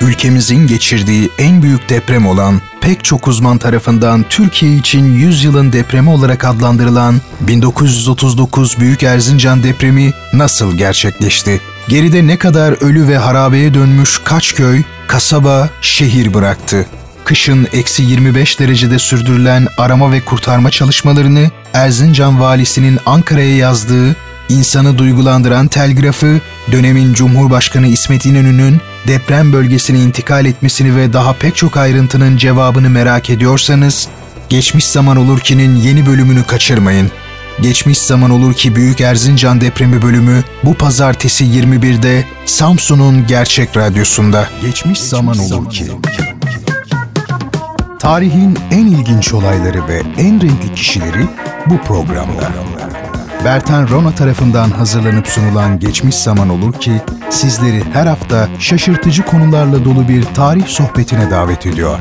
Ülkemizin geçirdiği en büyük deprem olan, pek çok uzman tarafından Türkiye için 100 yılın depremi olarak adlandırılan 1939 Büyük Erzincan depremi nasıl gerçekleşti? Geride ne kadar ölü ve harabeye dönmüş kaç köy, kasaba, şehir bıraktı? Kışın eksi 25 derecede sürdürülen arama ve kurtarma çalışmalarını Erzincan valisinin Ankara'ya yazdığı insanı duygulandıran telgrafı, dönemin Cumhurbaşkanı İsmet İnönü'nün deprem bölgesine intikal etmesini ve daha pek çok ayrıntının cevabını merak ediyorsanız, Geçmiş Zaman Olur Ki'nin yeni bölümünü kaçırmayın. Geçmiş Zaman Olur Ki Büyük Erzincan Depremi bölümü bu pazartesi 21'de Samsun'un Gerçek Radyosu'nda. Geçmiş, Zaman Olur Ki. Tarihin en ilginç olayları ve en renkli kişileri bu programda. Bertan Rona tarafından hazırlanıp sunulan Geçmiş Zaman Olur ki sizleri her hafta şaşırtıcı konularla dolu bir tarih sohbetine davet ediyor.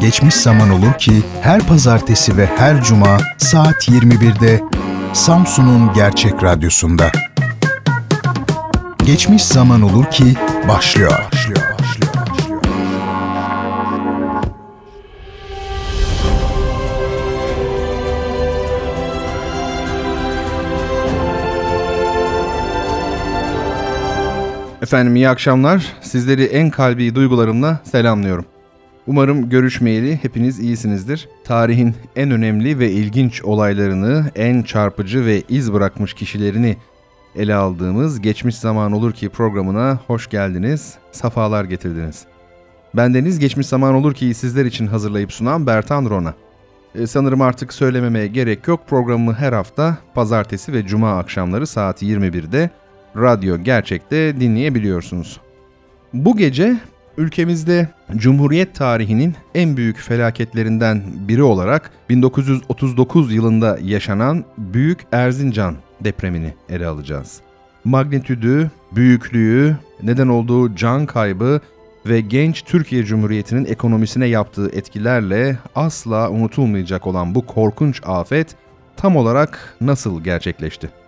Geçmiş Zaman Olur ki her pazartesi ve her cuma saat 21'de Samsun'un Gerçek Radyosu'nda. Geçmiş Zaman Olur ki başlıyor. Efendim iyi akşamlar. Sizleri en kalbi duygularımla selamlıyorum. Umarım görüşmeyeli hepiniz iyisinizdir. Tarihin en önemli ve ilginç olaylarını, en çarpıcı ve iz bırakmış kişilerini ele aldığımız Geçmiş Zaman Olur Ki programına hoş geldiniz, safalar getirdiniz. Bendeniz Geçmiş Zaman Olur Ki'yi sizler için hazırlayıp sunan Bertan Rona. E, sanırım artık söylememeye gerek yok. Programımı her hafta pazartesi ve cuma akşamları saat 21'de Radyo Gerçek'te dinleyebiliyorsunuz. Bu gece ülkemizde Cumhuriyet tarihinin en büyük felaketlerinden biri olarak 1939 yılında yaşanan Büyük Erzincan depremini ele alacağız. Magnitüdü, büyüklüğü, neden olduğu can kaybı ve genç Türkiye Cumhuriyeti'nin ekonomisine yaptığı etkilerle asla unutulmayacak olan bu korkunç afet tam olarak nasıl gerçekleşti?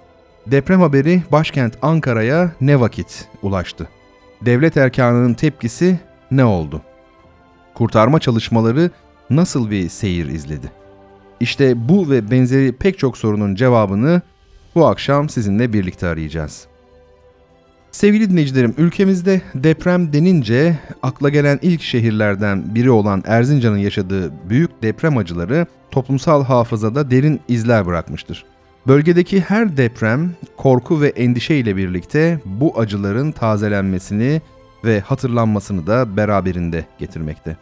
Deprem haberi başkent Ankara'ya ne vakit ulaştı? Devlet erkanının tepkisi ne oldu? Kurtarma çalışmaları nasıl bir seyir izledi? İşte bu ve benzeri pek çok sorunun cevabını bu akşam sizinle birlikte arayacağız. Sevgili dinleyicilerim, ülkemizde deprem denince akla gelen ilk şehirlerden biri olan Erzincan'ın yaşadığı büyük deprem acıları toplumsal hafızada derin izler bırakmıştır. Bölgedeki her deprem korku ve endişe ile birlikte bu acıların tazelenmesini ve hatırlanmasını da beraberinde getirmekte.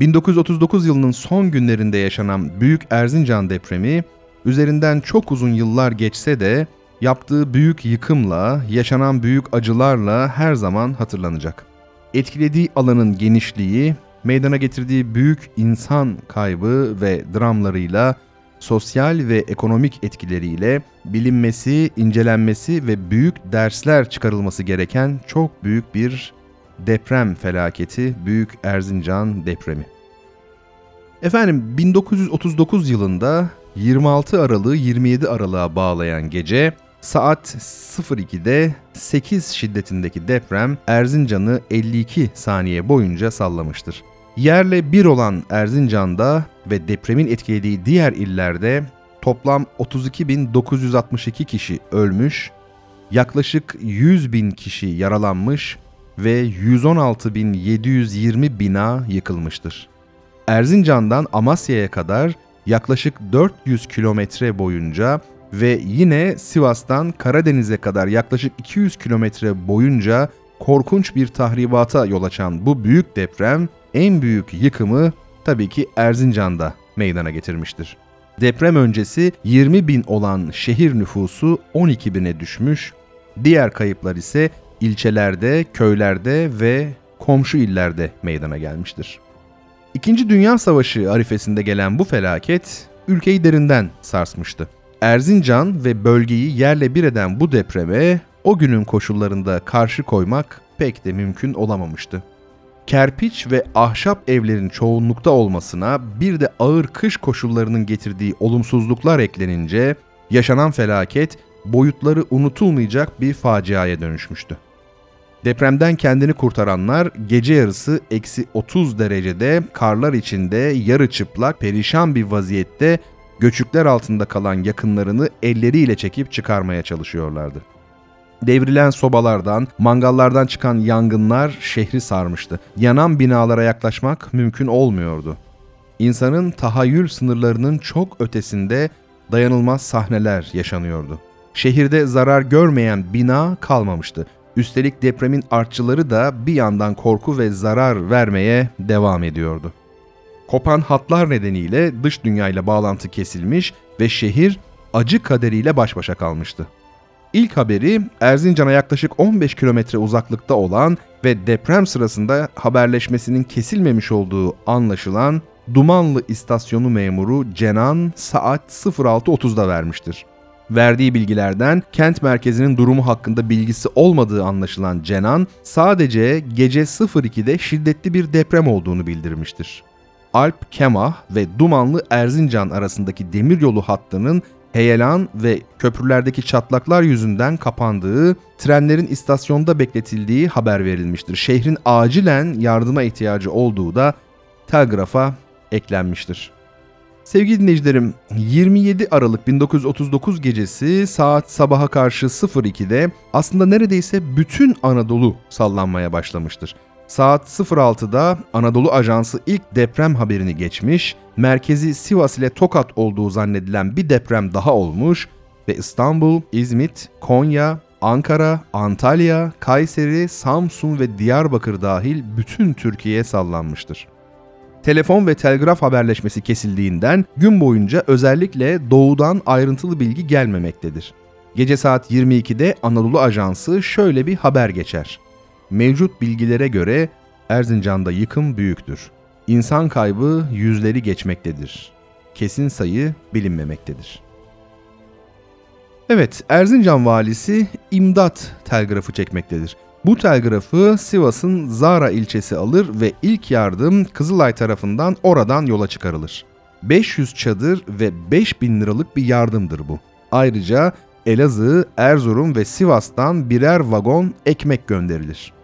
1939 yılının son günlerinde yaşanan Büyük Erzincan depremi üzerinden çok uzun yıllar geçse de yaptığı büyük yıkımla, yaşanan büyük acılarla her zaman hatırlanacak. Etkilediği alanın genişliği, meydana getirdiği büyük insan kaybı ve dramlarıyla sosyal ve ekonomik etkileriyle bilinmesi, incelenmesi ve büyük dersler çıkarılması gereken çok büyük bir deprem felaketi Büyük Erzincan depremi. Efendim 1939 yılında 26 Aralık'ı 27 Aralık'a bağlayan gece saat 02'de 8 şiddetindeki deprem Erzincan'ı 52 saniye boyunca sallamıştır. Yerle bir olan Erzincan'da ve depremin etkilediği diğer illerde toplam 32.962 kişi ölmüş, yaklaşık 100 bin kişi yaralanmış ve 116.720 bina yıkılmıştır. Erzincan'dan Amasya'ya kadar yaklaşık 400 kilometre boyunca ve yine Sivas'tan Karadeniz'e kadar yaklaşık 200 kilometre boyunca korkunç bir tahribata yol açan bu büyük deprem en büyük yıkımı tabii ki Erzincan'da meydana getirmiştir. Deprem öncesi 20 bin olan şehir nüfusu 12 bine düşmüş, diğer kayıplar ise ilçelerde, köylerde ve komşu illerde meydana gelmiştir. İkinci Dünya Savaşı arifesinde gelen bu felaket ülkeyi derinden sarsmıştı. Erzincan ve bölgeyi yerle bir eden bu depreme o günün koşullarında karşı koymak pek de mümkün olamamıştı kerpiç ve ahşap evlerin çoğunlukta olmasına bir de ağır kış koşullarının getirdiği olumsuzluklar eklenince yaşanan felaket boyutları unutulmayacak bir faciaya dönüşmüştü. Depremden kendini kurtaranlar gece yarısı eksi 30 derecede karlar içinde yarı çıplak perişan bir vaziyette göçükler altında kalan yakınlarını elleriyle çekip çıkarmaya çalışıyorlardı. Devrilen sobalardan, mangallardan çıkan yangınlar şehri sarmıştı. Yanan binalara yaklaşmak mümkün olmuyordu. İnsanın tahayyül sınırlarının çok ötesinde dayanılmaz sahneler yaşanıyordu. Şehirde zarar görmeyen bina kalmamıştı. Üstelik depremin artçıları da bir yandan korku ve zarar vermeye devam ediyordu. Kopan hatlar nedeniyle dış dünyayla bağlantı kesilmiş ve şehir acı kaderiyle baş başa kalmıştı. İlk haberi Erzincan'a yaklaşık 15 kilometre uzaklıkta olan ve deprem sırasında haberleşmesinin kesilmemiş olduğu anlaşılan Dumanlı istasyonu memuru Cenan saat 06.30'da vermiştir. Verdiği bilgilerden kent merkezinin durumu hakkında bilgisi olmadığı anlaşılan Cenan sadece gece 02'de şiddetli bir deprem olduğunu bildirmiştir. Alp Kemah ve Dumanlı Erzincan arasındaki demiryolu hattının heyelan ve köprülerdeki çatlaklar yüzünden kapandığı, trenlerin istasyonda bekletildiği haber verilmiştir. Şehrin acilen yardıma ihtiyacı olduğu da telgrafa eklenmiştir. Sevgili dinleyicilerim, 27 Aralık 1939 gecesi saat sabaha karşı 02'de aslında neredeyse bütün Anadolu sallanmaya başlamıştır. Saat 06'da Anadolu Ajansı ilk deprem haberini geçmiş, merkezi Sivas ile Tokat olduğu zannedilen bir deprem daha olmuş ve İstanbul, İzmit, Konya, Ankara, Antalya, Kayseri, Samsun ve Diyarbakır dahil bütün Türkiye'ye sallanmıştır telefon ve telgraf haberleşmesi kesildiğinden gün boyunca özellikle doğudan ayrıntılı bilgi gelmemektedir. Gece saat 22'de Anadolu Ajansı şöyle bir haber geçer. Mevcut bilgilere göre Erzincan'da yıkım büyüktür. İnsan kaybı yüzleri geçmektedir. Kesin sayı bilinmemektedir. Evet, Erzincan valisi imdat telgrafı çekmektedir. Bu telgrafı Sivas'ın Zara ilçesi alır ve ilk yardım Kızılay tarafından oradan yola çıkarılır. 500 çadır ve 5000 liralık bir yardımdır bu. Ayrıca Elazığ, Erzurum ve Sivas'tan birer vagon ekmek gönderilir.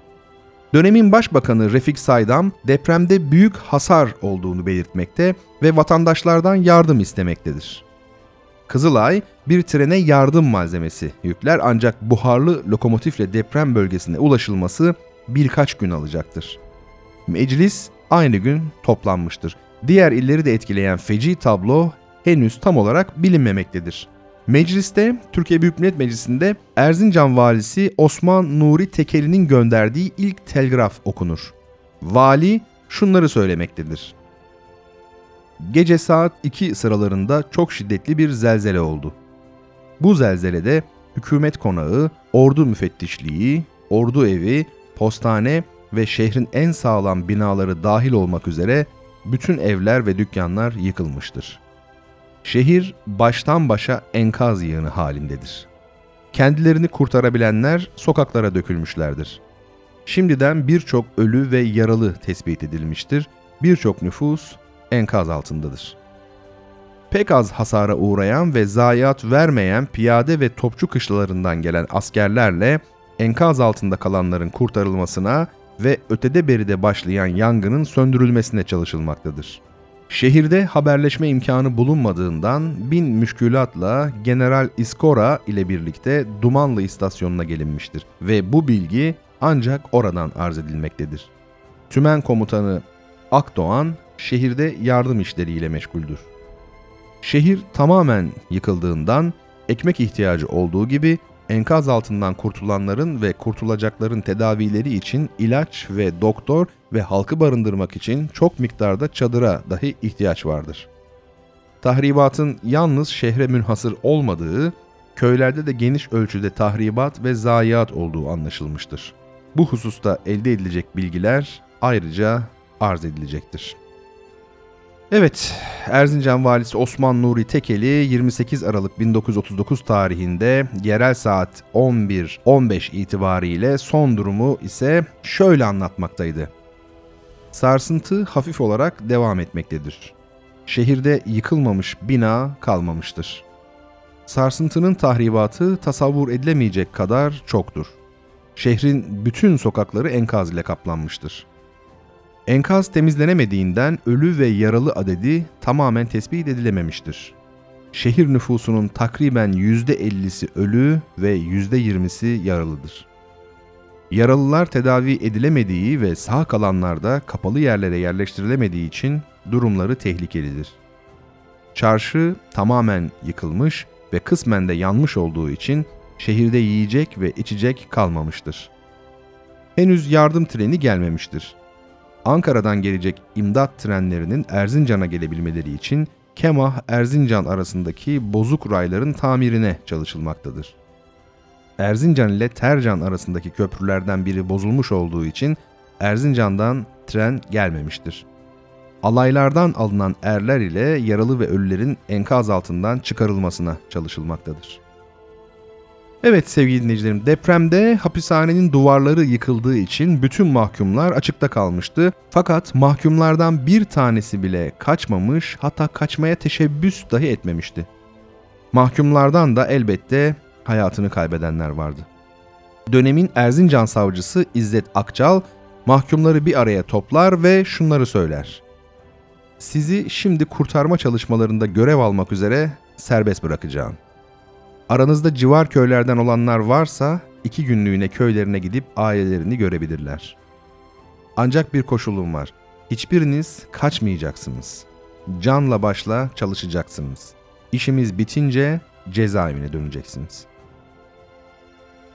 Dönemin Başbakanı Refik Saydam depremde büyük hasar olduğunu belirtmekte ve vatandaşlardan yardım istemektedir. Kızılay bir trene yardım malzemesi yükler ancak buharlı lokomotifle deprem bölgesine ulaşılması birkaç gün alacaktır. Meclis aynı gün toplanmıştır. Diğer illeri de etkileyen feci tablo henüz tam olarak bilinmemektedir. Mecliste, Türkiye Büyük Millet Meclisi'nde Erzincan valisi Osman Nuri Tekeli'nin gönderdiği ilk telgraf okunur. Vali şunları söylemektedir. Gece saat 2 sıralarında çok şiddetli bir zelzele oldu. Bu zelzelede hükümet konağı, ordu müfettişliği, ordu evi, postane ve şehrin en sağlam binaları dahil olmak üzere bütün evler ve dükkanlar yıkılmıştır. Şehir baştan başa enkaz yığını halindedir. Kendilerini kurtarabilenler sokaklara dökülmüşlerdir. Şimdiden birçok ölü ve yaralı tespit edilmiştir. Birçok nüfus enkaz altındadır. Pek az hasara uğrayan ve zayiat vermeyen piyade ve topçu kışlalarından gelen askerlerle enkaz altında kalanların kurtarılmasına ve ötede beride başlayan yangının söndürülmesine çalışılmaktadır. Şehirde haberleşme imkanı bulunmadığından bin müşkülatla General Iskora ile birlikte Dumanlı istasyonuna gelinmiştir ve bu bilgi ancak oradan arz edilmektedir. Tümen komutanı Akdoğan şehirde yardım işleriyle meşguldür. Şehir tamamen yıkıldığından ekmek ihtiyacı olduğu gibi enkaz altından kurtulanların ve kurtulacakların tedavileri için ilaç ve doktor ve halkı barındırmak için çok miktarda çadıra dahi ihtiyaç vardır. Tahribatın yalnız şehre münhasır olmadığı, köylerde de geniş ölçüde tahribat ve zayiat olduğu anlaşılmıştır. Bu hususta elde edilecek bilgiler ayrıca arz edilecektir. Evet, Erzincan valisi Osman Nuri Tekeli 28 Aralık 1939 tarihinde yerel saat 11.15 itibariyle son durumu ise şöyle anlatmaktaydı. Sarsıntı hafif olarak devam etmektedir. Şehirde yıkılmamış bina kalmamıştır. Sarsıntının tahribatı tasavvur edilemeyecek kadar çoktur. Şehrin bütün sokakları enkaz ile kaplanmıştır. Enkaz temizlenemediğinden ölü ve yaralı adedi tamamen tespit edilememiştir. Şehir nüfusunun takriben %50'si ölü ve %20'si yaralıdır. Yaralılar tedavi edilemediği ve sağ kalanlar da kapalı yerlere yerleştirilemediği için durumları tehlikelidir. Çarşı tamamen yıkılmış ve kısmen de yanmış olduğu için şehirde yiyecek ve içecek kalmamıştır. Henüz yardım treni gelmemiştir. Ankara'dan gelecek imdat trenlerinin Erzincan'a gelebilmeleri için Kemah-Erzincan arasındaki bozuk rayların tamirine çalışılmaktadır. Erzincan ile Tercan arasındaki köprülerden biri bozulmuş olduğu için Erzincan'dan tren gelmemiştir. Alaylardan alınan erler ile yaralı ve ölülerin enkaz altından çıkarılmasına çalışılmaktadır. Evet sevgili dinleyicilerim depremde hapishanenin duvarları yıkıldığı için bütün mahkumlar açıkta kalmıştı. Fakat mahkumlardan bir tanesi bile kaçmamış hatta kaçmaya teşebbüs dahi etmemişti. Mahkumlardan da elbette hayatını kaybedenler vardı. Dönemin Erzincan savcısı İzzet Akçal mahkumları bir araya toplar ve şunları söyler. Sizi şimdi kurtarma çalışmalarında görev almak üzere serbest bırakacağım. Aranızda civar köylerden olanlar varsa iki günlüğüne köylerine gidip ailelerini görebilirler. Ancak bir koşulum var. Hiçbiriniz kaçmayacaksınız. Canla başla çalışacaksınız. İşimiz bitince cezaevine döneceksiniz.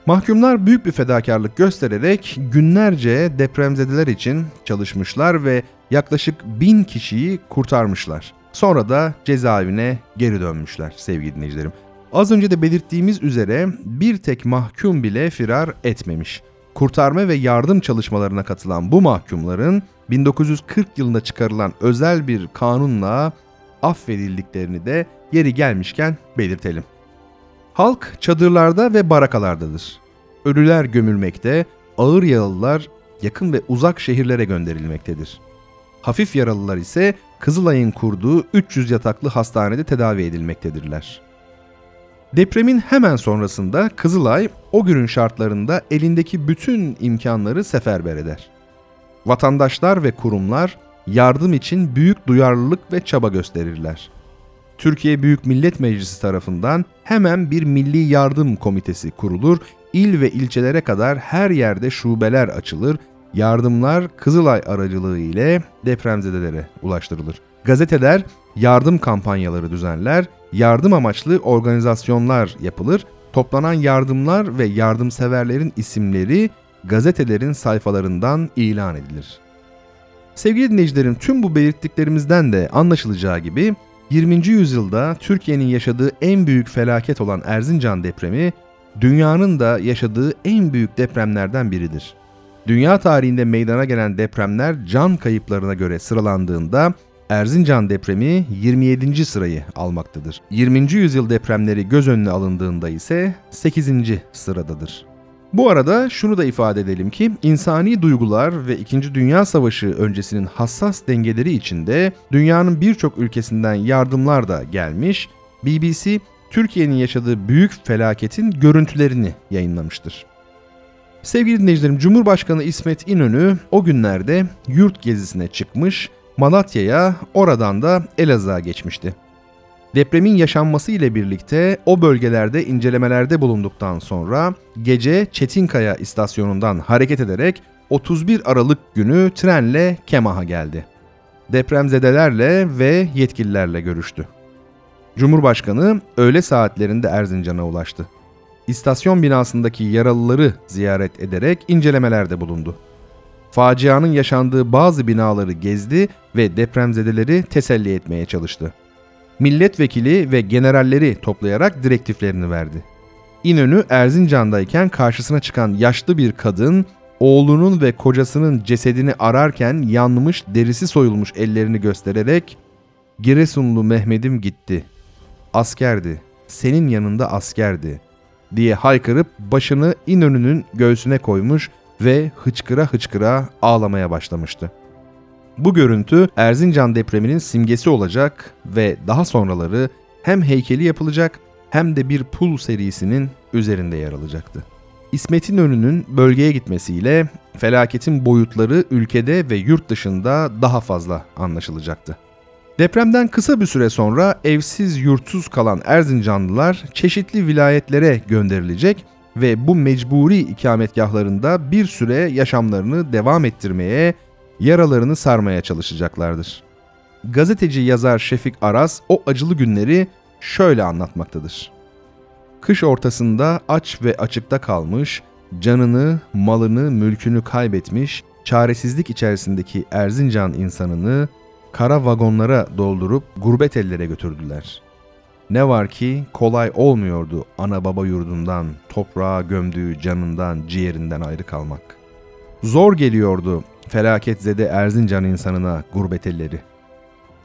Mahkumlar büyük bir fedakarlık göstererek günlerce depremzedeler için çalışmışlar ve yaklaşık bin kişiyi kurtarmışlar. Sonra da cezaevine geri dönmüşler sevgili dinleyicilerim. Az önce de belirttiğimiz üzere bir tek mahkum bile firar etmemiş. Kurtarma ve yardım çalışmalarına katılan bu mahkumların 1940 yılında çıkarılan özel bir kanunla affedildiklerini de yeri gelmişken belirtelim. Halk çadırlarda ve barakalardadır. Ölüler gömülmekte, ağır yaralılar yakın ve uzak şehirlere gönderilmektedir. Hafif yaralılar ise Kızılay'ın kurduğu 300 yataklı hastanede tedavi edilmektedirler. Depremin hemen sonrasında Kızılay o günün şartlarında elindeki bütün imkanları seferber eder. Vatandaşlar ve kurumlar yardım için büyük duyarlılık ve çaba gösterirler. Türkiye Büyük Millet Meclisi tarafından hemen bir Milli Yardım Komitesi kurulur, il ve ilçelere kadar her yerde şubeler açılır, yardımlar Kızılay aracılığı ile depremzedelere ulaştırılır. Gazeteler yardım kampanyaları düzenler, yardım amaçlı organizasyonlar yapılır, toplanan yardımlar ve yardımseverlerin isimleri gazetelerin sayfalarından ilan edilir. Sevgili dinleyicilerim tüm bu belirttiklerimizden de anlaşılacağı gibi 20. yüzyılda Türkiye'nin yaşadığı en büyük felaket olan Erzincan depremi dünyanın da yaşadığı en büyük depremlerden biridir. Dünya tarihinde meydana gelen depremler can kayıplarına göre sıralandığında Erzincan depremi 27. sırayı almaktadır. 20. yüzyıl depremleri göz önüne alındığında ise 8. sıradadır. Bu arada şunu da ifade edelim ki insani duygular ve 2. Dünya Savaşı öncesinin hassas dengeleri içinde dünyanın birçok ülkesinden yardımlar da gelmiş. BBC Türkiye'nin yaşadığı büyük felaketin görüntülerini yayınlamıştır. Sevgili dinleyicilerim, Cumhurbaşkanı İsmet İnönü o günlerde yurt gezisine çıkmış, Malatya'ya, oradan da Elazığ'a geçmişti. Depremin yaşanması ile birlikte o bölgelerde incelemelerde bulunduktan sonra gece Çetinkaya istasyonundan hareket ederek 31 Aralık günü trenle Kemah'a geldi. Depremzedelerle ve yetkililerle görüştü. Cumhurbaşkanı öğle saatlerinde Erzincan'a ulaştı. İstasyon binasındaki yaralıları ziyaret ederek incelemelerde bulundu. Facianın yaşandığı bazı binaları gezdi ve depremzedeleri teselli etmeye çalıştı milletvekili ve generalleri toplayarak direktiflerini verdi. İnönü Erzincan'dayken karşısına çıkan yaşlı bir kadın oğlunun ve kocasının cesedini ararken yanmış derisi soyulmuş ellerini göstererek Giresunlu Mehmet'im gitti. Askerdi. Senin yanında askerdi diye haykırıp başını İnönü'nün göğsüne koymuş ve hıçkıra hıçkıra ağlamaya başlamıştı. Bu görüntü Erzincan depreminin simgesi olacak ve daha sonraları hem heykeli yapılacak hem de bir pul serisinin üzerinde yer alacaktı. İsmet İnönü'nün bölgeye gitmesiyle felaketin boyutları ülkede ve yurt dışında daha fazla anlaşılacaktı. Depremden kısa bir süre sonra evsiz yurtsuz kalan Erzincanlılar çeşitli vilayetlere gönderilecek ve bu mecburi ikametgahlarında bir süre yaşamlarını devam ettirmeye, yaralarını sarmaya çalışacaklardır. Gazeteci yazar Şefik Aras o acılı günleri şöyle anlatmaktadır. Kış ortasında aç ve açıkta kalmış, canını, malını, mülkünü kaybetmiş, çaresizlik içerisindeki Erzincan insanını kara vagonlara doldurup gurbet ellere götürdüler. Ne var ki kolay olmuyordu ana baba yurdundan, toprağa gömdüğü canından, ciğerinden ayrı kalmak. Zor geliyordu felaketzede Erzincan insanına gurbet elleri.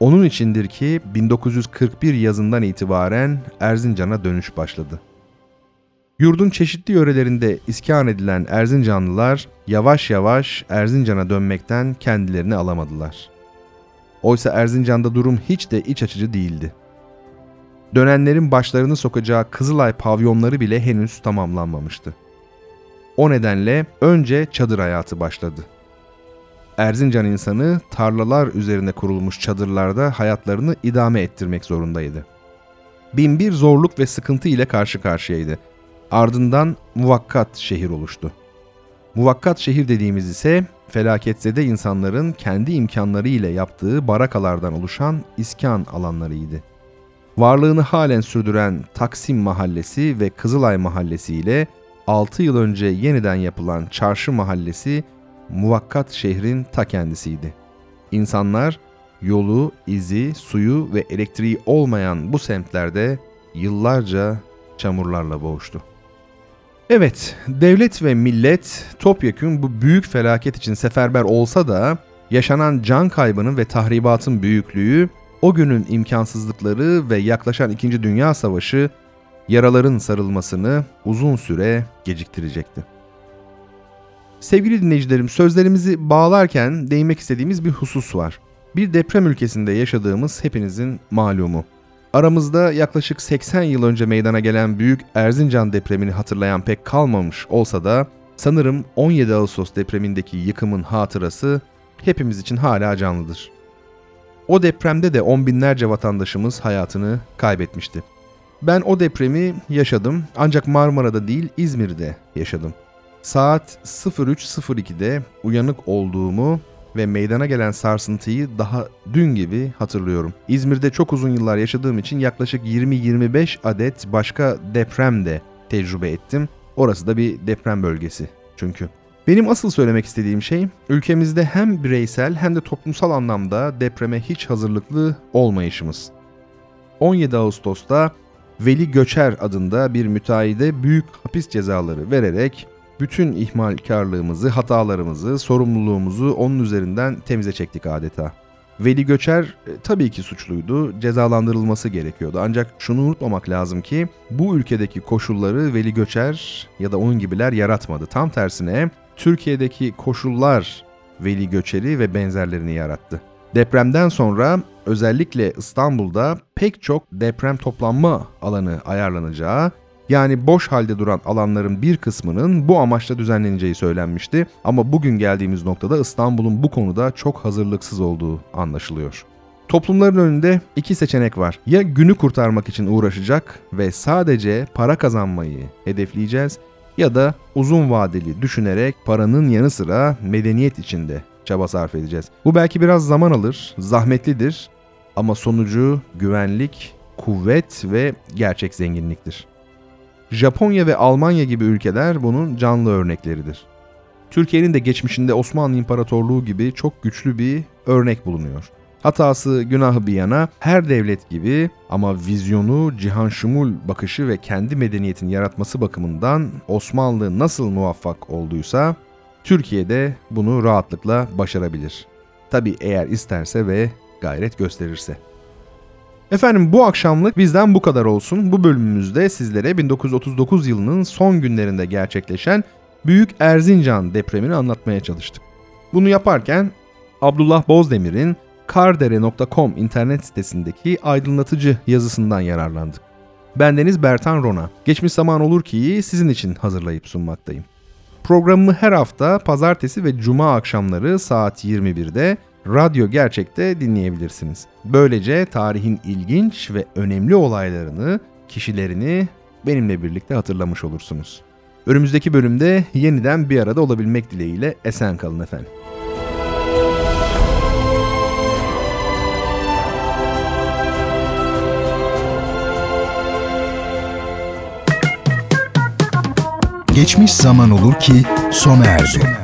Onun içindir ki 1941 yazından itibaren Erzincan'a dönüş başladı. Yurdun çeşitli yörelerinde iskan edilen Erzincanlılar yavaş yavaş Erzincan'a dönmekten kendilerini alamadılar. Oysa Erzincan'da durum hiç de iç açıcı değildi. Dönenlerin başlarını sokacağı Kızılay pavyonları bile henüz tamamlanmamıştı. O nedenle önce çadır hayatı başladı. Erzincan insanı tarlalar üzerine kurulmuş çadırlarda hayatlarını idame ettirmek zorundaydı. Binbir zorluk ve sıkıntı ile karşı karşıyaydı. Ardından muvakkat şehir oluştu. Muvakkat şehir dediğimiz ise felaketsede insanların kendi imkanları ile yaptığı barakalardan oluşan iskan alanlarıydı. Varlığını halen sürdüren Taksim Mahallesi ve Kızılay Mahallesi ile 6 yıl önce yeniden yapılan Çarşı Mahallesi muvakkat şehrin ta kendisiydi. İnsanlar yolu, izi, suyu ve elektriği olmayan bu semtlerde yıllarca çamurlarla boğuştu. Evet, devlet ve millet topyekün bu büyük felaket için seferber olsa da yaşanan can kaybının ve tahribatın büyüklüğü, o günün imkansızlıkları ve yaklaşan 2. Dünya Savaşı yaraların sarılmasını uzun süre geciktirecekti. Sevgili dinleyicilerim, sözlerimizi bağlarken değinmek istediğimiz bir husus var. Bir deprem ülkesinde yaşadığımız hepinizin malumu. Aramızda yaklaşık 80 yıl önce meydana gelen büyük Erzincan depremini hatırlayan pek kalmamış olsa da sanırım 17 Ağustos depremindeki yıkımın hatırası hepimiz için hala canlıdır. O depremde de on binlerce vatandaşımız hayatını kaybetmişti. Ben o depremi yaşadım ancak Marmara'da değil İzmir'de yaşadım. Saat 03.02'de uyanık olduğumu ve meydana gelen sarsıntıyı daha dün gibi hatırlıyorum. İzmir'de çok uzun yıllar yaşadığım için yaklaşık 20-25 adet başka deprem de tecrübe ettim. Orası da bir deprem bölgesi çünkü. Benim asıl söylemek istediğim şey ülkemizde hem bireysel hem de toplumsal anlamda depreme hiç hazırlıklı olmayışımız. 17 Ağustos'ta Veli Göçer adında bir müteahhide büyük hapis cezaları vererek bütün ihmalkarlığımızı, hatalarımızı, sorumluluğumuzu onun üzerinden temize çektik adeta. Veli Göçer e, tabii ki suçluydu, cezalandırılması gerekiyordu. Ancak şunu unutmamak lazım ki bu ülkedeki koşulları Veli Göçer ya da onun gibiler yaratmadı. Tam tersine Türkiye'deki koşullar Veli Göçer'i ve benzerlerini yarattı. Depremden sonra özellikle İstanbul'da pek çok deprem toplanma alanı ayarlanacağı yani boş halde duran alanların bir kısmının bu amaçla düzenleneceği söylenmişti ama bugün geldiğimiz noktada İstanbul'un bu konuda çok hazırlıksız olduğu anlaşılıyor. Toplumların önünde iki seçenek var. Ya günü kurtarmak için uğraşacak ve sadece para kazanmayı hedefleyeceğiz ya da uzun vadeli düşünerek paranın yanı sıra medeniyet içinde çaba sarf edeceğiz. Bu belki biraz zaman alır, zahmetlidir ama sonucu güvenlik, kuvvet ve gerçek zenginliktir. Japonya ve Almanya gibi ülkeler bunun canlı örnekleridir. Türkiye'nin de geçmişinde Osmanlı İmparatorluğu gibi çok güçlü bir örnek bulunuyor. Hatası günahı bir yana her devlet gibi ama vizyonu, cihan şumul bakışı ve kendi medeniyetin yaratması bakımından Osmanlı nasıl muvaffak olduysa Türkiye'de bunu rahatlıkla başarabilir. Tabi eğer isterse ve gayret gösterirse. Efendim bu akşamlık bizden bu kadar olsun. Bu bölümümüzde sizlere 1939 yılının son günlerinde gerçekleşen Büyük Erzincan depremini anlatmaya çalıştık. Bunu yaparken Abdullah Bozdemir'in kardere.com internet sitesindeki aydınlatıcı yazısından yararlandık. Bendeniz Bertan Rona. Geçmiş zaman olur ki sizin için hazırlayıp sunmaktayım. Programımı her hafta pazartesi ve cuma akşamları saat 21'de Radyo Gerçek'te dinleyebilirsiniz. Böylece tarihin ilginç ve önemli olaylarını, kişilerini benimle birlikte hatırlamış olursunuz. Önümüzdeki bölümde yeniden bir arada olabilmek dileğiyle esen kalın efendim. Geçmiş zaman olur ki sona erdi. Bu